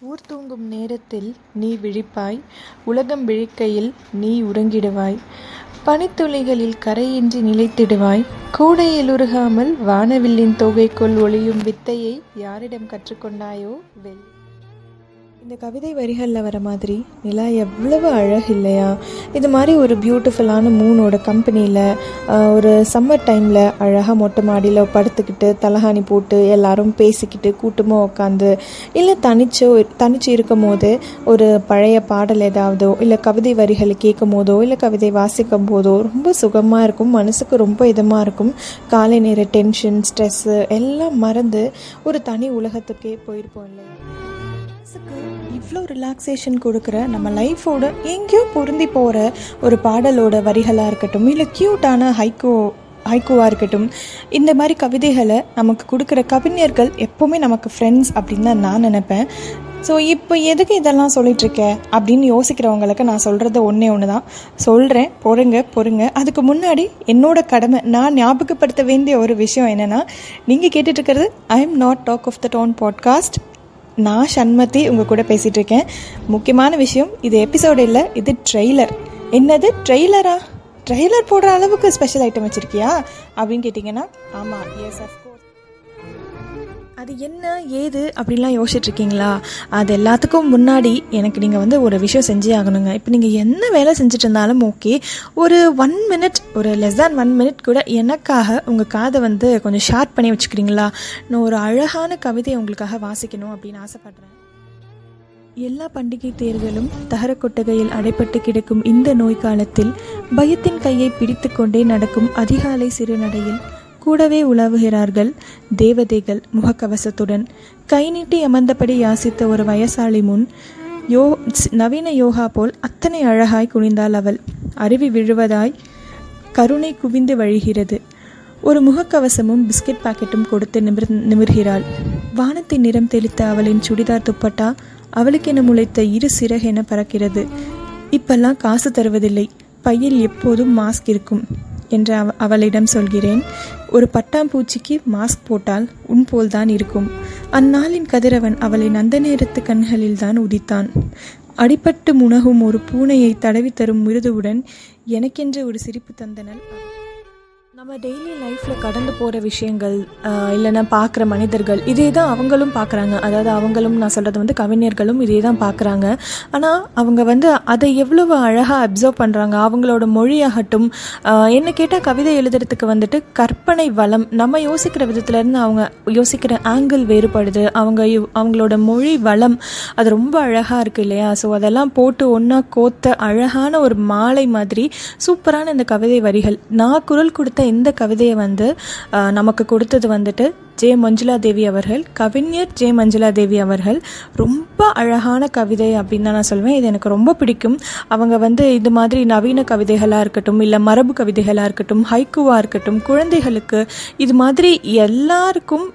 ஊர் தூங்கும் நேரத்தில் நீ விழிப்பாய் உலகம் விழிக்கையில் நீ உறங்கிடுவாய். பனித்துளிகளில் கரையின்றி நிலைத்திடுவாய் கூடையில் உருகாமல் வானவில்லின் தொகைக்குள் ஒளியும் வித்தையை யாரிடம் கற்றுக்கொண்டாயோ வெல். இந்த கவிதை வரிகளில் வர மாதிரி நிலா எவ்வளவு அழகு இல்லையா? இது மாதிரி ஒரு பியூட்டிஃபுல்லான மூனோட கம்பெனியில் ஒரு சம்மர் டைமில் அழகாக மொட்டை மாடியில் படுத்துக்கிட்டு தலகாணி போட்டு எல்லாரும் பேசிக்கிட்டு கூட்டமாக உட்காந்து இல்லை தனிச்சோ தனிச்சு இருக்கும் போது ஒரு பழைய பாடல் ஏதாவதோ இல்லை கவிதை வரிகளை கேட்கும் போதோ இல்லை கவிதை வாசிக்கும் போதோ ரொம்ப சுகமாக இருக்கும் மனசுக்கு ரொம்ப இதமாக இருக்கும். காலை நேர டென்ஷன் ஸ்ட்ரெஸ்ஸு எல்லாம் மறந்து ஒரு தனி உலகத்துக்கே போயிருப்போம் இல்லையா? மனசுக்கு இவ்வளோ ரிலாக்ஸேஷன் கொடுக்குற நம்ம லைஃபோட எங்கேயோ பொருந்தி போகிற ஒரு பாடலோட வரிகளாக இருக்கட்டும் இல்லை க்யூட்டான ஹைக்கோ ஹைக்கோவாக இருக்கட்டும் இந்த மாதிரி கவிதைகளை நமக்கு கொடுக்குற கவிஞர்கள் எப்போவுமே நமக்கு ஃப்ரெண்ட்ஸ் அப்படின்னு தான் நான் நினப்பேன். ஸோ இப்போ எதுக்கு இதெல்லாம் சொல்லிகிட்ருக்க அப்படின்னு யோசிக்கிறவங்களுக்கு நான் சொல்கிறது ஒன்றே ஒன்று தான் சொல்கிறேன் பொறுங்க பொறுங்க. அதுக்கு முன்னாடி என்னோட கடமை நான் ஞாபகப்படுத்த வேண்டிய ஒரு விஷயம் என்னென்னா நீங்கள் கேட்டுட்ருக்கிறது I am not talk of the tone podcast நான் சண்மதி உங்கள் கூட பேசிகிட்டு இருக்கேன். முக்கியமான விஷயம் இது எபிசோடு இல்லை இது ட்ரெய்லர் என்னது ட்ரெய்லரா ட்ரெய்லர் போடுற அளவுக்கு ஸ்பெஷல் ஐட்டம் வச்சுருக்கியா? அப்படின்னு கேட்டிங்கன்னா ஆமாம் எஸ் ஆஃப் அது என்ன ஏது அப்படின்லாம் யோசிச்சுட்ருக்கீங்களா? அது எல்லாத்துக்கும் முன்னாடி எனக்கு நீங்கள் வந்து ஒரு விஷயம் செஞ்சே ஆகணுங்க. இப்போ நீங்கள் என்ன வேலை செஞ்சுட்டு இருந்தாலும் ஓகே. ஒரு ஒன் மினிட் ஒரு லெஸ் தேன் ஒன் மினிட் கூட எனக்காக உங்கள் காதை வந்து கொஞ்சம் ஷார்ப் பண்ணி வச்சுக்கிறீங்களா? நான் ஒரு அழகான கவிதையை உங்களுக்காக வாசிக்கணும் அப்படின்னு ஆசைப்பட்றேன். எல்லா பண்டிகை தேர்தலும் தகர கொட்டகையில் அடைப்பட்டு கிடக்கும் இந்த நோய் காலத்தில் பயத்தின் கையை பிடித்து கொண்டே நடக்கும் அதிகாலை சிறுநடையில் கூடவே உலாவுகிறார்கள் தேவதைகள் முகக்கவசத்துடன். கை நீட்டி அமர்ந்தபடி யாசித்த ஒரு வயசாளி முன் யோ நவீன யோகா போல் அத்தனை அழகாய் குனிந்தாள் அவள். அருவி விழுவதாய் கருணை குவிந்து வழிகிறது. ஒரு முகக்கவசமும் பிஸ்கட் பாக்கெட்டும் கொடுத்து நிமிர் நிமிர்கிறாள். வானத்தின் நிறம் தெளித்த அவளின் சுடிதார் துப்பட்டா அவளுக்கென முளைத்த இரு சிறகென பறக்கிறது. இப்பெல்லாம் காசு தருவதில்லை. பையில் எப்போதும் மாஸ்க் இருக்கும். என்று அவ அவளிடம் சொல்கிறேன். ஒரு பட்டாம்பூச்சிக்கு மாஸ்க் போட்டால் உன் போல்தான் இருக்கும். அந்நாளின் கதிரவன் அவளை நந்த நேரத்து கண்களில்தான் உதித்தான். அடிபட்டு முனகும் ஒரு பூனையை தடவி தரும் மிருதுவுடன் எனக்கென்று ஒரு சிரிப்பு தந்தனல் நம்ம டெய்லி லைஃப்பில் கடந்து போகிற விஷயங்கள் இல்லைன்னா பார்க்குற மனிதர்கள் இதே தான் அவங்களும் பார்க்குறாங்க. அதாவது அவங்களும் நான் சொல்கிறது வந்து கவிஞர்களும் இதே தான் பார்க்குறாங்க. ஆனால் அவங்க வந்து அதை எவ்வளவு அழகாக அப்சர்வ் பண்ணுறாங்க அவங்களோட மொழியாகட்டும் என்ன கேட்டால் கவிதை எழுதுறதுக்கு வந்துட்டு கற்பனை வளம். நம்ம யோசிக்கிற விதத்துலேருந்து அவங்க யோசிக்கிற ஆங்கிள் வேறுபடுது. அவங்க அவங்களோட மொழி வளம் அது ரொம்ப அழகாக இருக்குது இல்லையா? ஸோ அதெல்லாம் போட்டு ஒன்றா கோத்த அழகான ஒரு மாலை மாதிரி சூப்பரான இந்த கவிதை வரிகள். நான் குரல் கொடுத்த இந்த கவிதையை வந்து நமக்கு கொடுத்தது வந்துட்டு ஜே. மஞ்சுளா தேவி அவர்கள். கவிஞர் ஜே. மஞ்சுளா தேவி அவர்கள். ரொம்ப அழகான கவிதை அப்படின்னு தான் நான் சொல்வேன். இது எனக்கு ரொம்ப பிடிக்கும். அவங்க வந்து இது மாதிரி நவீன கவிதைகளாக இருக்கட்டும் இல்லை மரபு கவிதைகளாக இருக்கட்டும் ஹைக்குவாக இருக்கட்டும் குழந்தைகளுக்கு இது மாதிரி எல்லாருக்கும்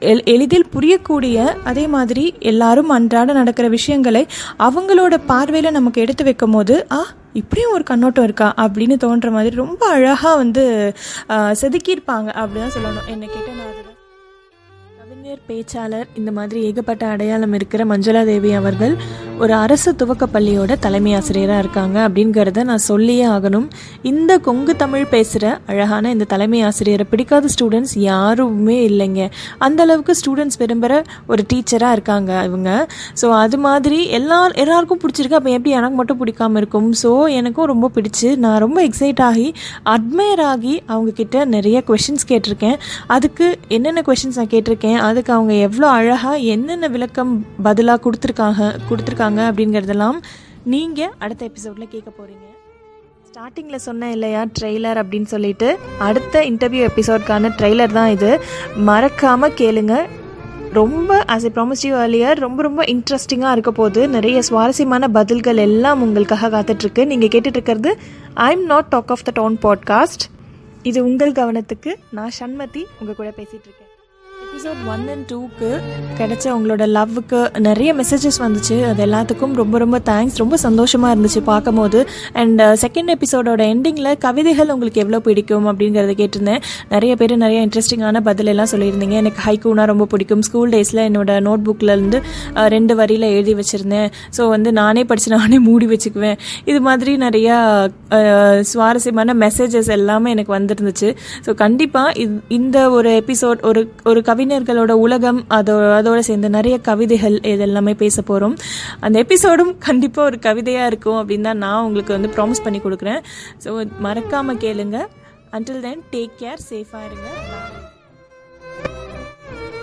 எல் எளிதில் புரியக்கூடிய அதே மாதிரி எல்லாரும் அன்றாட நடக்கிற விஷயங்களை அவங்களோட பார்வையில் நமக்கு எடுத்து வைக்கும் போது ஆ இப்படியும் ஒரு கண்ணோட்டம் இருக்கா? அப்படின்னு தோன்ற மாதிரி ரொம்ப அழகாக வந்து செதுக்கியிருப்பாங்க அப்படிதான் சொல்லணும். என்னை கேட்டால் நான் கவிஞர் பேச்சாளர் இந்த மாதிரி ஏகப்பட்ட அடையாளம் இருக்கிற மஞ்சுளா தேவி அவர்கள் ஒரு அரசு துவக்க பள்ளியோட தலைமை ஆசிரியராக இருக்காங்க அப்படிங்கிறத நான் சொல்லியே ஆகணும். இந்த கொங்கு தமிழ் பேசுகிற அழகான இந்த தலைமை ஆசிரியரை பிடிக்காத ஸ்டூடெண்ட்ஸ் யாருமே இல்லைங்க. அந்த அளவுக்கு ஸ்டூடெண்ட்ஸ் விரும்புகிற ஒரு டீச்சராக இருக்காங்க இவங்க. ஸோ அது மாதிரி எல்லா எல்லாருக்கும் பிடிச்சிருக்கு. அப்போ எப்படி எனக்கு மட்டும் பிடிக்காம இருக்கும்? ஸோ எனக்கும் ரொம்ப பிடிச்சி நான் ரொம்ப எக்ஸைட் ஆகி அட்மையர் ஆகி அவங்கக்கிட்ட நிறைய கொஷின்ஸ் கேட்டிருக்கேன். அதுக்கு என்னென்ன கொஷின்ஸ் நான் கேட்டிருக்கேன்? அதுக்கு அவங்க எவ்வளோ அழகாக என்னென்ன விளக்கம் பதிலாக கொடுத்துருக்காங்க கொடுத்துருக்காங்க அப்படிங்கிறதெல்லாம் நீங்கள் அடுத்த எபிசோடில் கேட்க போகிறீங்க ஸ்டார்டிங்கில் சொன்னேன் இல்லையா ட்ரெய்லர் அப்படின்னு சொல்லிட்டு. அடுத்த இன்டர்வியூ எபிசோட்கான ட்ரெய்லர் தான் இது. மறக்காமல் கேளுங்க. ரொம்ப as a promise you earlier ரொம்ப ரொம்ப இன்ட்ரெஸ்டிங்காக இருக்க போது நிறைய சுவாரஸ்யமான பதில்கள் எல்லாம் உங்களுக்காக காத்துட்ருக்கு. நீங்கள் கேட்டுட்ருக்கிறது I am not talk of the town podcast இது உங்கள் கவனத்துக்கு நான் சண்மதி உங்கள் கூட பேசிகிட்ருக்கேன் எபிசோட் ஒன் அண்ட் டூக்கு கிடைச்ச உங்களோட லவ்வுக்கு நிறைய மெசேஜஸ் வந்துச்சு. அது எல்லாத்துக்கும் ரொம்ப ரொம்ப தேங்க்ஸ் ரொம்ப சந்தோஷமாக இருந்துச்சு பார்க்கும்போது. அண்ட் செகண்ட் எபிசோடோட எண்டிங்கில் கவிதைகள் உங்களுக்கு எவ்வளோ பிடிக்கும் அப்படிங்கிறத கேட்டிருந்தேன். நிறைய பேர் நிறைய இன்ட்ரெஸ்டிங்கான பதிலெல்லாம் சொல்லியிருந்தீங்க. எனக்கு ஹைக்கூனா ரொம்ப பிடிக்கும். ஸ்கூல் டேஸில் என்னோட நோட் புக்லேருந்து uh, ரெண்டு வரியில் எழுதி வச்சுருந்தேன். ஸோ வந்து நானே படித்து நானே மூடி வச்சுக்குவேன். இது மாதிரி நிறையா uh, சுவாரஸ்யமான மெசேஜஸ் எல்லாமே எனக்கு வந்துருந்துச்சு. ஸோ கண்டிப்பாக இந்த ஒரு எபிசோட் ஒரு ஒரு கவிஞர்களோட உலகம் அதோ அதோட சேர்ந்து நிறைய கவிதைகள் இதெல்லாமே பேச போகிறோம் அந்த எபிசோடும் கண்டிப்பாக ஒரு கவிதையாக இருக்கும் அப்படின்னு தான் நான் உங்களுக்கு வந்து ப்ராமிஸ் பண்ணி கொடுக்குறேன். ஸோ மறக்காமல் கேளுங்க. அன்டில் தென் டேக் கேர் சேஃபாக இருங்க.